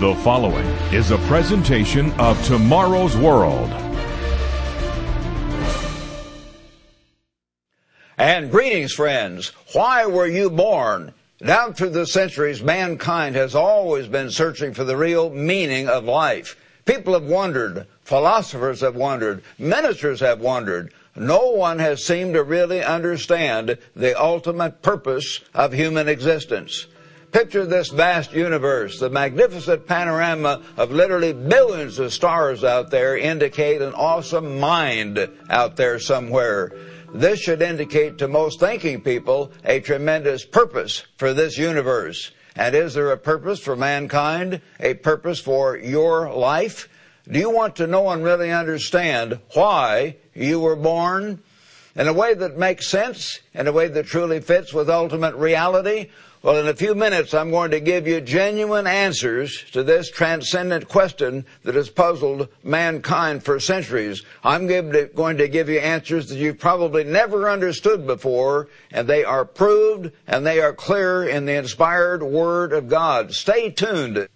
The following is a presentation of Tomorrow's World. And greetings, friends. Why were you born? Down through the centuries, mankind has always been searching for the real meaning of life. People have wondered, philosophers have wondered, ministers have wondered. No one has seemed to really understand the ultimate purpose of human existence. Picture this vast universe. The magnificent panorama of literally billions of stars out there indicate an awesome mind out there somewhere. This should indicate to most thinking people a tremendous purpose for this universe. And is there a purpose for mankind? A purpose for your life? Do you want to know and really understand why you were born? In a way that makes sense? In a way that truly fits with ultimate reality? Well, in a few minutes, I'm going to give you genuine answers to this transcendent question that has puzzled mankind for centuries. I'm going to give you answers that you've probably never understood before, and they are proved and they are clear in the inspired Word of God. Stay tuned.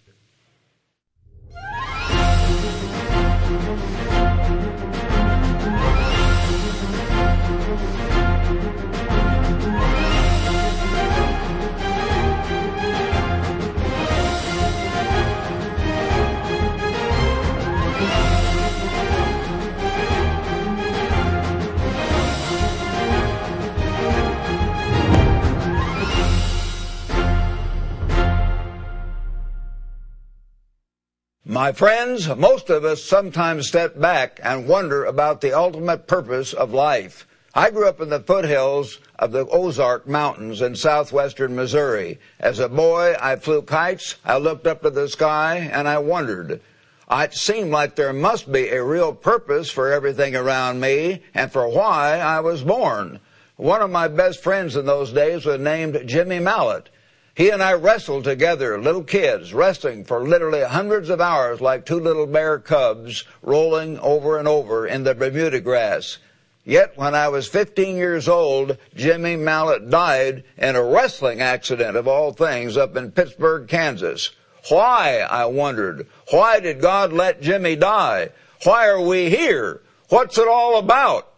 My friends, most of us sometimes step back and wonder about the ultimate purpose of life. I grew up in the foothills of the Ozark Mountains in southwestern Missouri. As a boy, I flew kites, I looked up to the sky, and I wondered. It seemed like there must be a real purpose for everything around me and for why I was born. One of my best friends in those days was named Jimmy Mallett. He and I wrestled together, little kids, wrestling for literally hundreds of hours like two little bear cubs rolling over and over in the Bermuda grass. Yet when I was 15 years old, Jimmy Mallett died in a wrestling accident of all things up in Pittsburg, Kansas. Why, I wondered. Why did God let Jimmy die? Why are we here? What's it all about?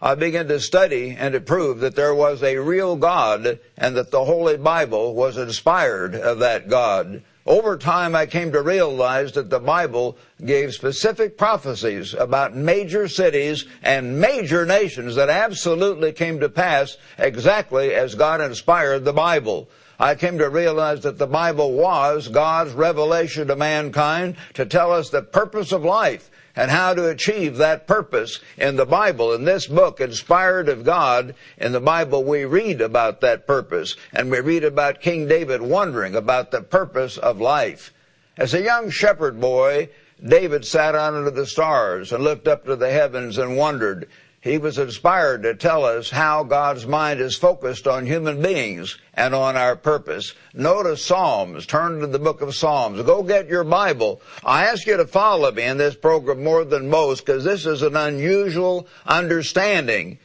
I began to study and to prove that there was a real God and that the Holy Bible was inspired of that God. Over time, I came to realize that the Bible gave specific prophecies about major cities and major nations that absolutely came to pass exactly as God inspired the Bible. I came to realize that the Bible was God's revelation to mankind to tell us the purpose of life and how to achieve that purpose in the Bible. In this book, inspired of God, in the Bible we read about that purpose, and we read about King David wondering about the purpose of life. As a young shepherd boy, David sat under the stars and looked up to the heavens and wondered, he was inspired to tell us how God's mind is focused on human beings and on our purpose. Notice Psalms. Turn to the book of Psalms. Go get your Bible. I ask you to follow me in this program more than most because this is an unusual understanding.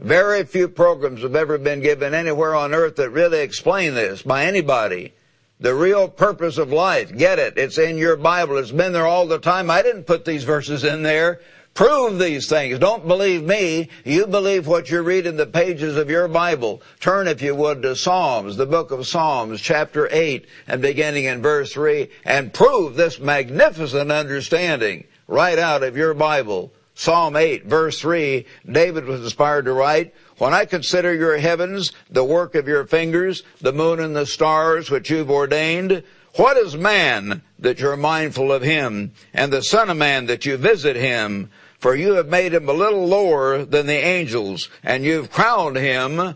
Very few programs have ever been given anywhere on earth that really explain this by anybody. The real purpose of life. Get it. It's in your Bible. It's been there all the time. I didn't put these verses in there. Prove these things. Don't believe me. You believe what you read in the pages of your Bible. Turn, if you would, to Psalms, the book of Psalms, chapter 8, and beginning in verse 3, and prove this magnificent understanding right out of your Bible. Psalm 8, verse 3, David was inspired to write, When I consider your heavens, the work of your fingers, the moon and the stars which you've ordained, what is man that you're mindful of him, and the son of man that you visit him? For you have made him a little lower than the angels, and you've crowned him,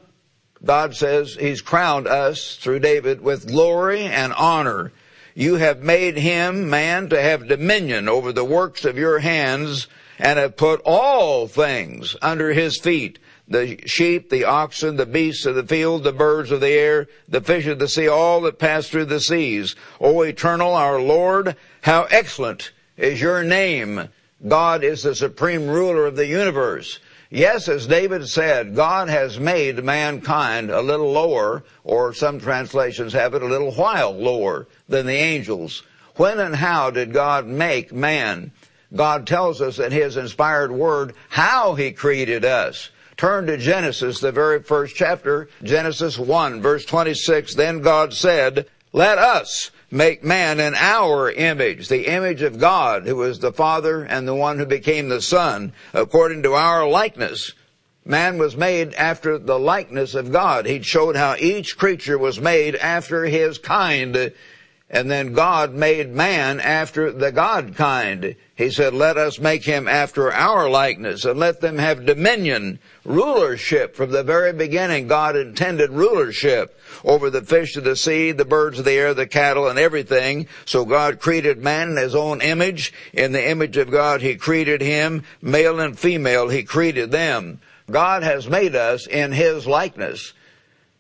God says he's crowned us through David with glory and honor. You have made him, man, to have dominion over the works of your hands, and have put all things under his feet the sheep, the oxen, the beasts of the field, the birds of the air, the fish of the sea, all that pass through the seas. O eternal, our Lord, how excellent is your name God is the supreme ruler of the universe. Yes, as David said, God has made mankind a little lower, or some translations have it a little while lower than the angels. When and how did God make man? God tells us in His inspired word how He created us. Turn to Genesis, the very first chapter, Genesis 1, verse 26. Then God said, let us make man in our image, the image of God, who is the Father and the one who became the Son, according to our likeness. Man was made after the likeness of God. He showed how each creature was made after his kind. And then God made man after the God kind. He said, let us make him after our likeness and let them have dominion, rulership. From the very beginning, God intended rulership over the fish of the sea, the birds of the air, the cattle, and everything. So God created man in his own image. In the image of God, he created him. Male and female, he created them. God has made us in his likeness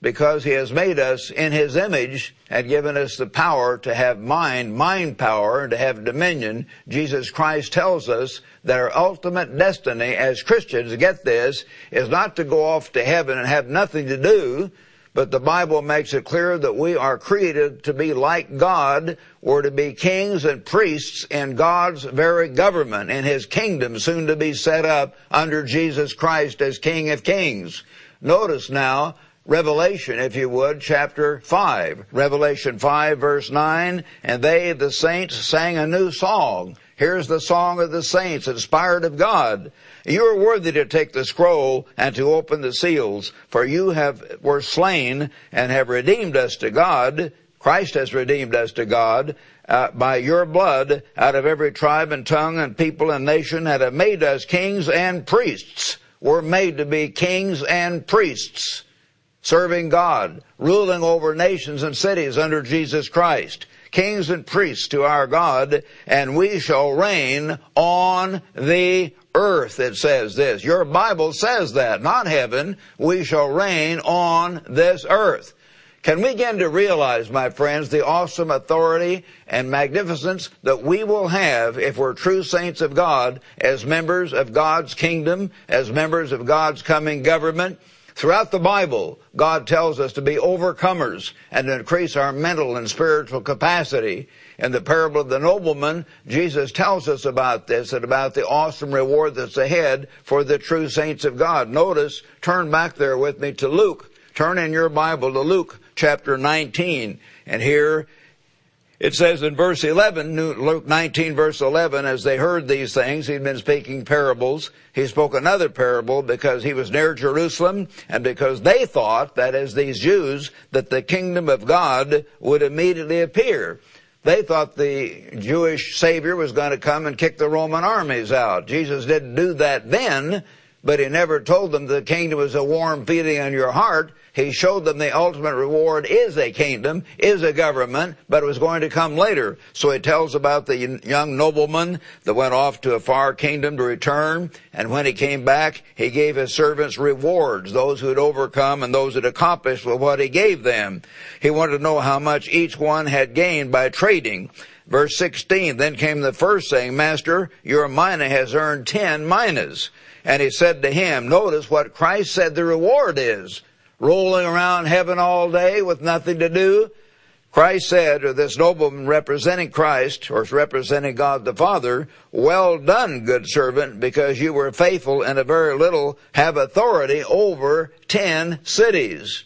because he has made us in his image and given us the power to have mind, mind power, and to have dominion. Jesus Christ tells us that our ultimate destiny as Christians, get this, is not to go off to heaven and have nothing to do, but the Bible makes it clear that we are created to be like God, or to be kings and priests in God's very government, in His kingdom soon to be set up under Jesus Christ as King of Kings. Notice now, Revelation, if you would, chapter 5. Revelation 5 verse 9, and they, the saints, sang a new song. Here's the song of the saints, inspired of God. You are worthy to take the scroll and to open the seals, for you have, were slain and have redeemed us to God. Christ has redeemed us to God uh, by your blood out of every tribe and tongue and people and nation and have made us kings and priests. We're made to be kings and priests serving God, ruling over nations and cities under Jesus Christ, kings and priests to our God, and we shall reign on the earth, it says this. Your Bible says that, not heaven. We shall reign on this earth. Can we begin to realize, my friends, the awesome authority and magnificence that we will have if we're true saints of God as members of God's kingdom, as members of God's coming government? Throughout the Bible, God tells us to be overcomers and increase our mental and spiritual capacity. In the parable of the nobleman, Jesus tells us about this and about the awesome reward that's ahead for the true saints of God. Notice, turn back there with me to Luke. Turn in your Bible to Luke chapter 19. And here it says in verse 11, Luke 19 verse 11, as they heard these things, he'd been speaking parables. He spoke another parable because he was near Jerusalem and because they thought, that is these Jews, that the kingdom of God would immediately appear. They thought the Jewish Savior was going to come and kick the Roman armies out. Jesus didn't do that then, but he never told them the kingdom was a warm feeling on your heart. He showed them the ultimate reward is a kingdom, is a government, but it was going to come later. So he tells about the young nobleman that went off to a far kingdom to return, and when he came back, he gave his servants rewards, those who had overcome and those who had accomplished with what he gave them. He wanted to know how much each one had gained by trading. Verse 16, then came the first saying, Master, your mina has earned ten minas. And he said to him, notice what Christ said the reward is rolling around heaven all day with nothing to do. Christ said, or this nobleman representing Christ, or representing God the Father, well done, good servant, because you were faithful in a very little, have authority over ten cities.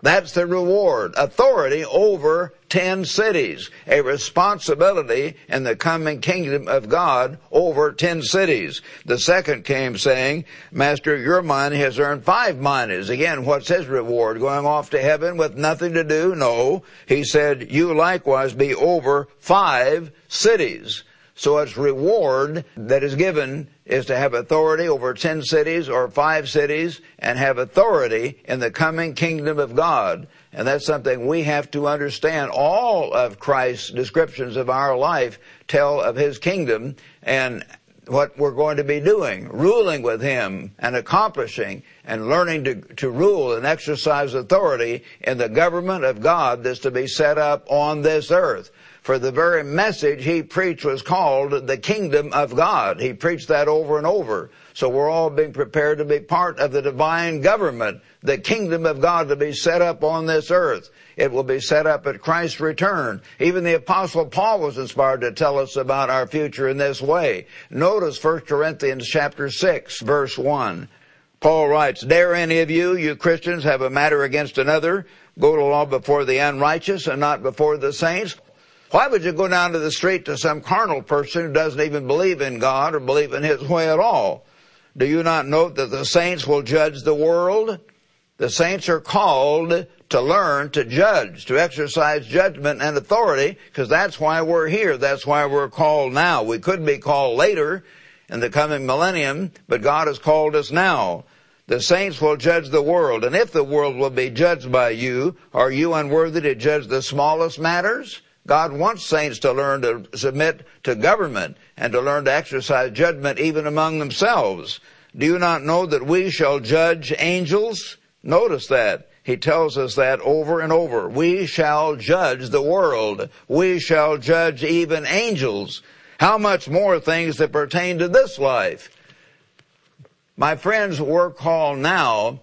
That's the reward. Authority over ten cities. A responsibility in the coming kingdom of God over ten cities. The second came saying, Master, your money has earned five minas. Again, what's his reward? Going off to heaven with nothing to do? No. He said, you likewise be over five cities. So its reward that is given is to have authority over 10 cities or 5 cities and have authority in the coming kingdom of God. And that's something we have to understand. All of Christ's descriptions of our life tell of His kingdom and what we're going to be doing, ruling with Him and accomplishing and learning to, to rule and exercise authority in the government of God that's to be set up on this earth. For the very message he preached was called the kingdom of God. He preached that over and over. So we're all being prepared to be part of the divine government, the kingdom of God to be set up on this earth. It will be set up at Christ's return. Even the apostle Paul was inspired to tell us about our future in this way. Notice 1 Corinthians chapter 6 verse 1. Paul writes, Dare any of you, you Christians, have a matter against another, go to law before the unrighteous and not before the saints? Why would you go down to the street to some carnal person who doesn't even believe in God or believe in His way at all? Do you not note that the saints will judge the world? The saints are called to learn to judge, to exercise judgment and authority, because that's why we're here. That's why we're called now. We could be called later in the coming millennium, but God has called us now. The saints will judge the world, and if the world will be judged by you, are you unworthy to judge the smallest matters? God wants saints to learn to submit to government and to learn to exercise judgment even among themselves. Do you not know that we shall judge angels? Notice that. He tells us that over and over. We shall judge the world. We shall judge even angels. How much more things that pertain to this life? My friends, we're called now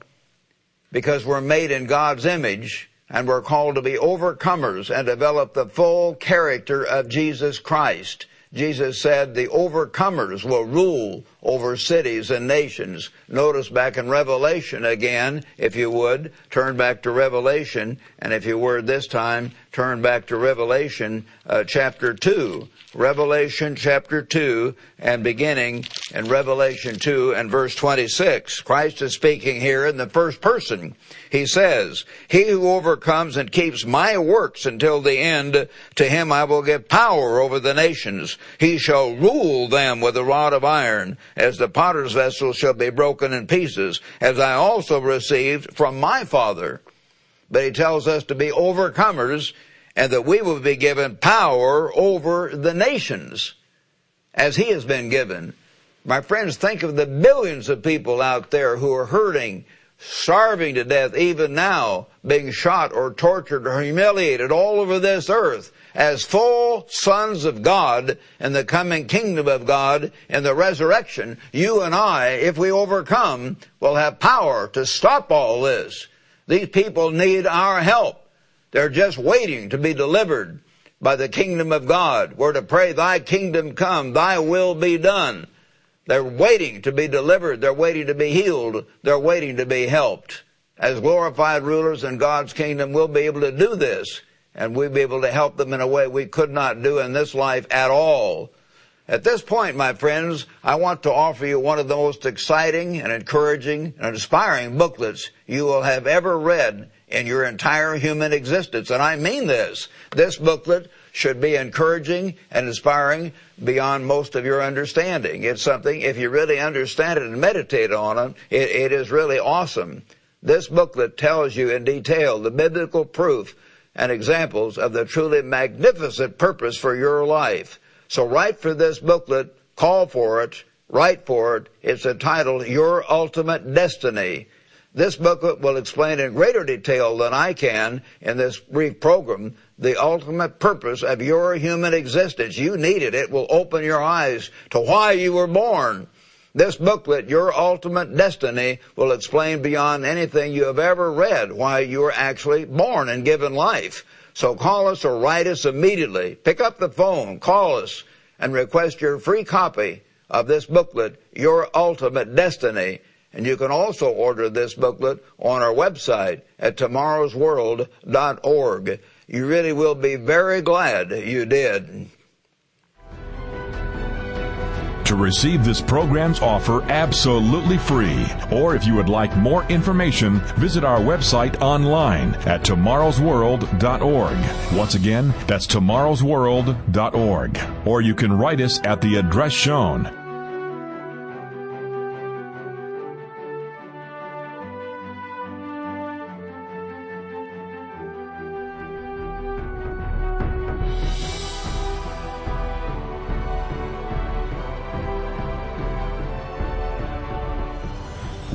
because we're made in God's image and we're called to be overcomers and develop the full character of Jesus Christ. Jesus said the overcomers will rule over cities and nations. Notice back in Revelation again, if you would, turn back to Revelation, and if you were this time, turn back to Revelation uh, chapter 2. Revelation chapter 2 and beginning in Revelation 2 and verse 26. Christ is speaking here in the first person. He says, He who overcomes and keeps my works until the end, to him I will give power over the nations. He shall rule them with a rod of iron, as the potter's vessel shall be broken in pieces, as I also received from my Father. But he tells us to be overcomers and that we will be given power over the nations as he has been given. My friends, think of the billions of people out there who are hurting, starving to death even now, being shot or tortured or humiliated all over this earth as full sons of God in the coming kingdom of God in the resurrection. You and I, if we overcome, will have power to stop all this. These people need our help. They're just waiting to be delivered by the kingdom of God. We're to pray, thy kingdom come, thy will be done. They're waiting to be delivered. They're waiting to be healed. They're waiting to be helped. As glorified rulers in God's kingdom, we'll be able to do this and we'll be able to help them in a way we could not do in this life at all. At this point, my friends, I want to offer you one of the most exciting and encouraging and inspiring booklets you will have ever read in your entire human existence. And I mean this. This booklet should be encouraging and inspiring beyond most of your understanding. It's something, if you really understand it and meditate on it, it, it is really awesome. This booklet tells you in detail the biblical proof and examples of the truly magnificent purpose for your life. So write for this booklet, call for it, write for it. It's entitled Your Ultimate Destiny. This booklet will explain in greater detail than I can in this brief program the ultimate purpose of your human existence. You need it. It will open your eyes to why you were born. This booklet, Your Ultimate Destiny, will explain beyond anything you have ever read why you were actually born and given life. So call us or write us immediately. Pick up the phone, call us, and request your free copy of this booklet, Your Ultimate Destiny. And you can also order this booklet on our website at tomorrowsworld.org. You really will be very glad you did. To receive this program's offer absolutely free, or if you would like more information, visit our website online at tomorrowsworld.org. Once again, that's tomorrowsworld.org. Or you can write us at the address shown.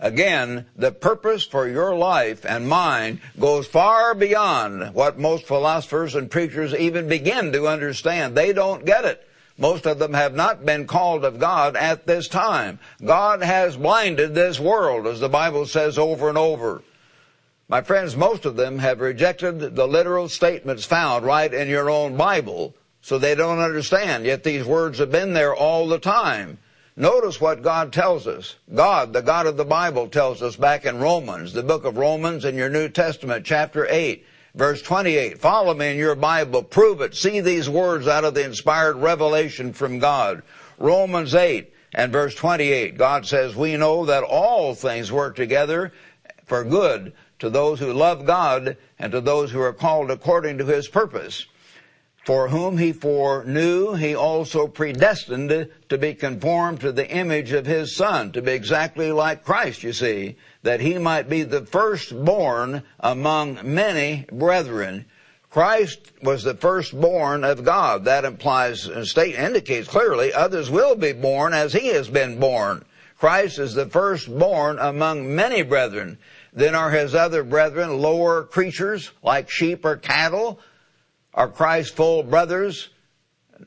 Again, the purpose for your life and mine goes far beyond what most philosophers and preachers even begin to understand. They don't get it. Most of them have not been called of God at this time. God has blinded this world, as the Bible says over and over. My friends, most of them have rejected the literal statements found right in your own Bible, so they don't understand. Yet these words have been there all the time. Notice what God tells us. God, the God of the Bible, tells us back in Romans, the book of Romans in your New Testament, chapter 8, verse 28. Follow me in your Bible. Prove it. See these words out of the inspired revelation from God. Romans 8 and verse 28. God says, We know that all things work together for good to those who love God and to those who are called according to His purpose. For whom he foreknew, he also predestined to be conformed to the image of his son, to be exactly like Christ, you see, that he might be the firstborn among many brethren. Christ was the firstborn of God. That implies, uh, state indicates clearly, others will be born as he has been born. Christ is the firstborn among many brethren. Then are his other brethren lower creatures like sheep or cattle? Are Christ's full brothers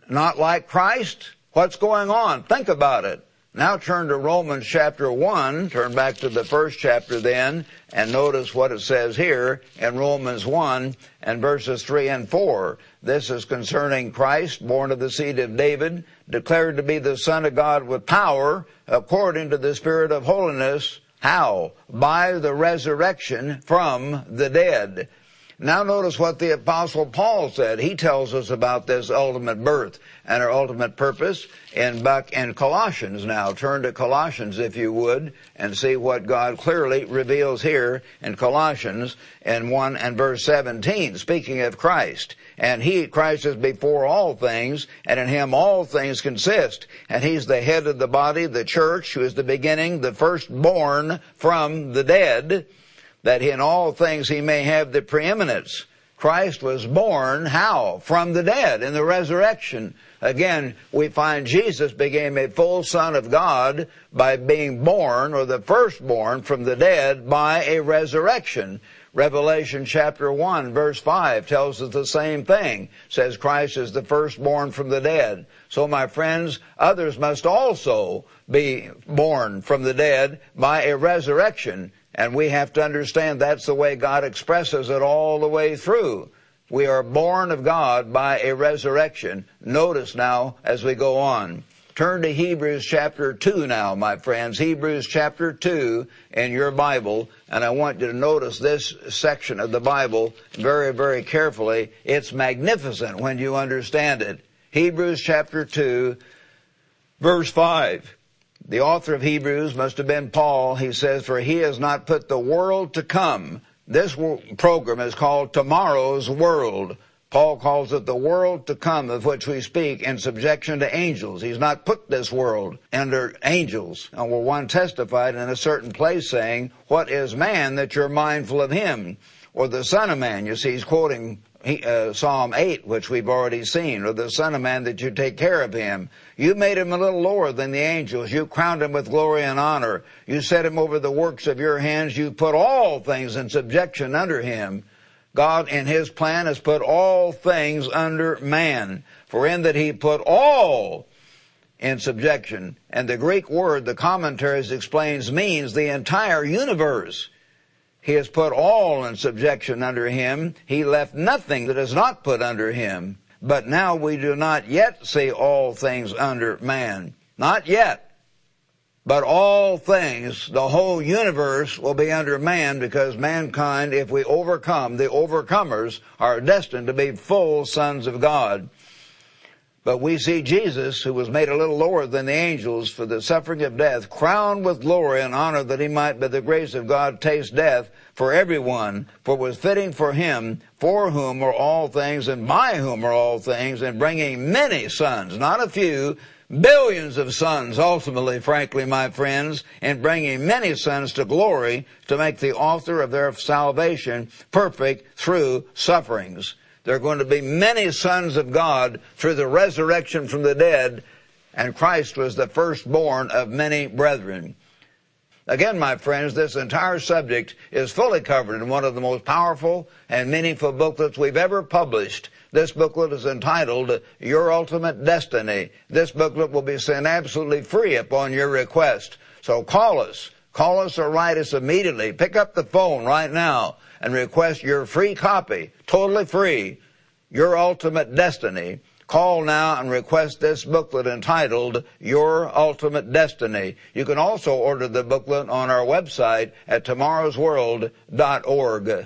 not like Christ? What's going on? Think about it. Now turn to Romans chapter 1, turn back to the first chapter then, and notice what it says here in Romans 1 and verses 3 and 4. This is concerning Christ, born of the seed of David, declared to be the Son of God with power, according to the Spirit of holiness. How? By the resurrection from the dead now notice what the apostle Paul said. He tells us about this ultimate birth and our ultimate purpose in back in Colossians now. Turn to Colossians if you would and see what God clearly reveals here in Colossians in 1 and verse 17, speaking of Christ. And he, Christ is before all things, and in him all things consist. And he's the head of the body, the church, who is the beginning, the firstborn from the dead that in all things he may have the preeminence. Christ was born how? From the dead in the resurrection. Again, we find Jesus became a full son of God by being born or the firstborn from the dead by a resurrection. Revelation chapter 1 verse 5 tells us the same thing. says Christ is the firstborn from the dead. So my friends, others must also be born from the dead by a resurrection. And we have to understand that's the way God expresses it all the way through. We are born of God by a resurrection. Notice now as we go on. Turn to Hebrews chapter 2 now, my friends. Hebrews chapter 2 in your Bible. And I want you to notice this section of the Bible very, very carefully. It's magnificent when you understand it. Hebrews chapter 2, verse 5. The author of Hebrews must have been Paul. He says, for he has not put the world to come. This program is called Tomorrow's World. Paul calls it the world to come of which we speak in subjection to angels. He's not put this world under angels. And well, one testified in a certain place saying, what is man that you're mindful of him? Or the son of man. You see, he's quoting he, uh, Psalm 8, which we've already seen, or the Son of Man that you take care of him. You made him a little lower than the angels. You crowned him with glory and honor. You set him over the works of your hands. You put all things in subjection under him. God in his plan has put all things under man. For in that he put all in subjection. And the Greek word, the commentaries explains, means the entire universe. He has put all in subjection under him. He left nothing that is not put under him. But now we do not yet see all things under man. Not yet. But all things, the whole universe will be under man because mankind, if we overcome, the overcomers are destined to be full sons of God. But we see Jesus, who was made a little lower than the angels for the suffering of death, crowned with glory and honor that he might by the grace of God taste death for everyone, for it was fitting for him, for whom are all things and by whom are all things, and bringing many sons, not a few, billions of sons ultimately, frankly, my friends, and bringing many sons to glory to make the author of their salvation perfect through sufferings. There are going to be many sons of God through the resurrection from the dead, and Christ was the firstborn of many brethren. Again, my friends, this entire subject is fully covered in one of the most powerful and meaningful booklets we've ever published. This booklet is entitled Your Ultimate Destiny. This booklet will be sent absolutely free upon your request. So call us. Call us or write us immediately. Pick up the phone right now and request your free copy, totally free, Your Ultimate Destiny, call now and request this booklet entitled Your Ultimate Destiny. You can also order the booklet on our website at tomorrowsworld.org.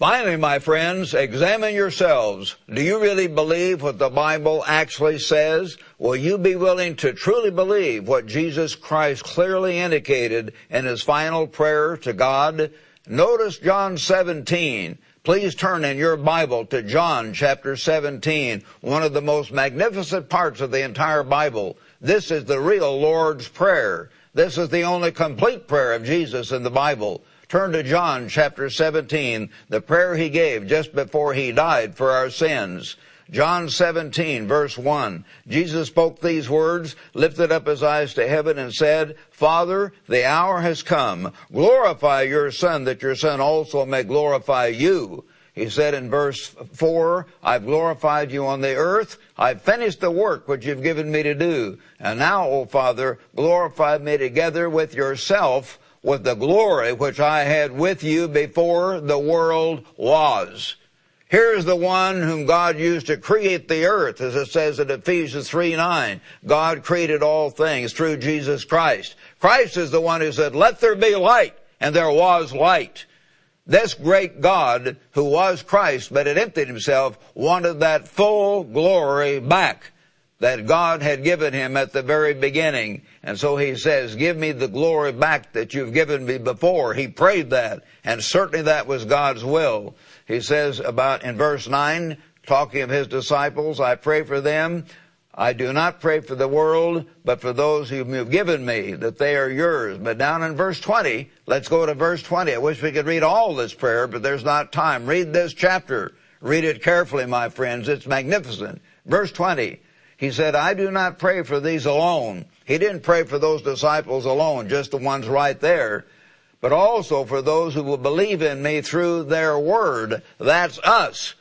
Finally, my friends, examine yourselves. Do you really believe what the Bible actually says? Will you be willing to truly believe what Jesus Christ clearly indicated in his final prayer to God? Notice John 17. Please turn in your Bible to John chapter 17, one of the most magnificent parts of the entire Bible. This is the real Lord's Prayer. This is the only complete prayer of Jesus in the Bible. Turn to John chapter 17, the prayer he gave just before he died for our sins. John 17 verse 1. Jesus spoke these words, lifted up his eyes to heaven and said, Father, the hour has come. Glorify your son that your son also may glorify you. He said in verse 4, I've glorified you on the earth. I've finished the work which you've given me to do. And now, O Father, glorify me together with yourself with the glory which I had with you before the world was. Here's the one whom God used to create the earth, as it says in Ephesians 3 9. God created all things through Jesus Christ. Christ is the one who said, let there be light, and there was light. This great God, who was Christ, but had emptied himself, wanted that full glory back that God had given him at the very beginning. And so he says, give me the glory back that you've given me before. He prayed that, and certainly that was God's will. He says about in verse 9, talking of his disciples, I pray for them. I do not pray for the world, but for those whom you've given me, that they are yours. But down in verse 20, let's go to verse 20. I wish we could read all this prayer, but there's not time. Read this chapter. Read it carefully, my friends. It's magnificent. Verse 20. He said, I do not pray for these alone. He didn't pray for those disciples alone, just the ones right there, but also for those who will believe in me through their word. That's us.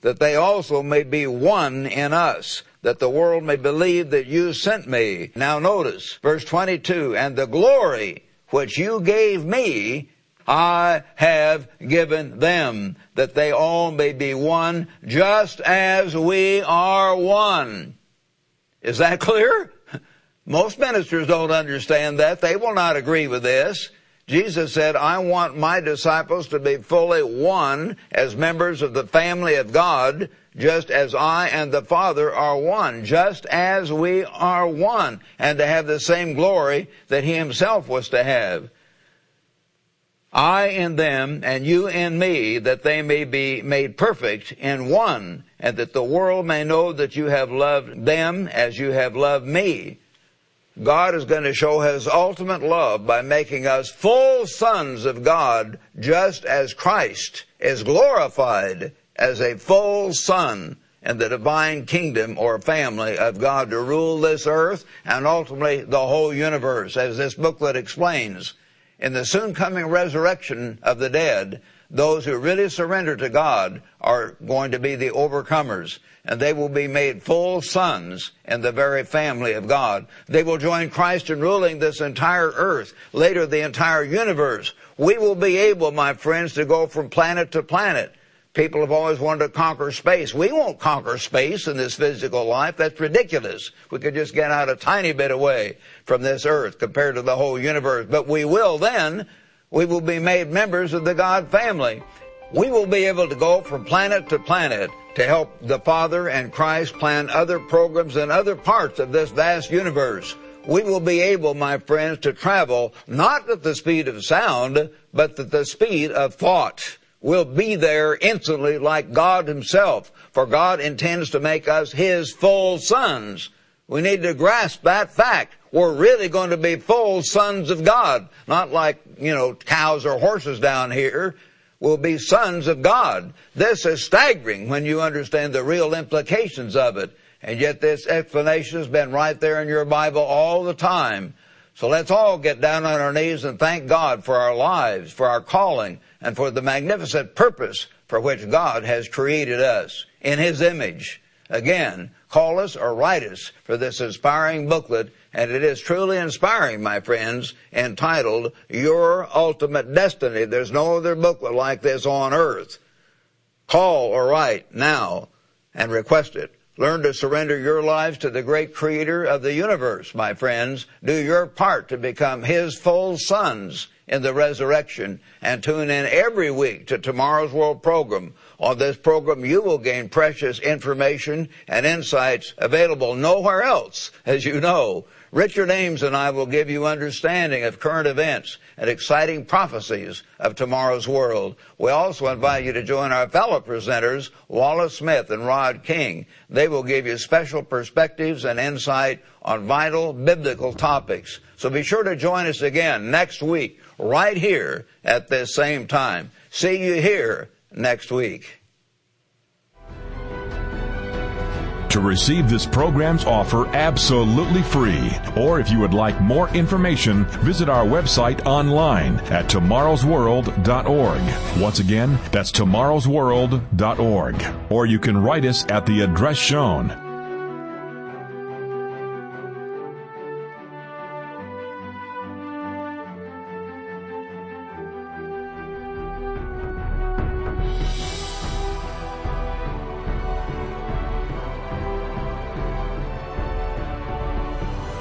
That they also may be one in us, that the world may believe that you sent me. Now notice, verse 22, and the glory which you gave me, I have given them, that they all may be one, just as we are one. Is that clear? Most ministers don't understand that. They will not agree with this. Jesus said, I want my disciples to be fully one as members of the family of God, just as I and the Father are one, just as we are one, and to have the same glory that He Himself was to have. I in them and you in me, that they may be made perfect in one, and that the world may know that you have loved them as you have loved me. God is going to show his ultimate love by making us full sons of God, just as Christ is glorified as a full son in the divine kingdom or family of God to rule this earth and ultimately the whole universe, as this booklet explains. In the soon coming resurrection of the dead, those who really surrender to God are going to be the overcomers, and they will be made full sons in the very family of God. They will join Christ in ruling this entire earth, later the entire universe. We will be able, my friends, to go from planet to planet People have always wanted to conquer space. We won't conquer space in this physical life. That's ridiculous. We could just get out a tiny bit away from this earth compared to the whole universe. But we will then. We will be made members of the God family. We will be able to go from planet to planet to help the Father and Christ plan other programs in other parts of this vast universe. We will be able, my friends, to travel not at the speed of sound, but at the speed of thought will be there instantly like God himself. For God intends to make us his full sons. We need to grasp that fact. We're really going to be full sons of God. Not like, you know, cows or horses down here. We'll be sons of God. This is staggering when you understand the real implications of it. And yet this explanation has been right there in your Bible all the time. So let's all get down on our knees and thank God for our lives, for our calling, and for the magnificent purpose for which God has created us in His image. Again, call us or write us for this inspiring booklet, and it is truly inspiring, my friends, entitled Your Ultimate Destiny. There's no other booklet like this on earth. Call or write now and request it. Learn to surrender your lives to the great creator of the universe, my friends. Do your part to become his full sons in the resurrection and tune in every week to tomorrow's world program. On this program, you will gain precious information and insights available nowhere else, as you know. Richard Ames and I will give you understanding of current events and exciting prophecies of tomorrow's world. We also invite you to join our fellow presenters, Wallace Smith and Rod King. They will give you special perspectives and insight on vital biblical topics. So be sure to join us again next week right here at this same time. See you here next week. To receive this program's offer absolutely free, or if you would like more information, visit our website online at tomorrowsworld.org. Once again, that's tomorrowsworld.org. Or you can write us at the address shown.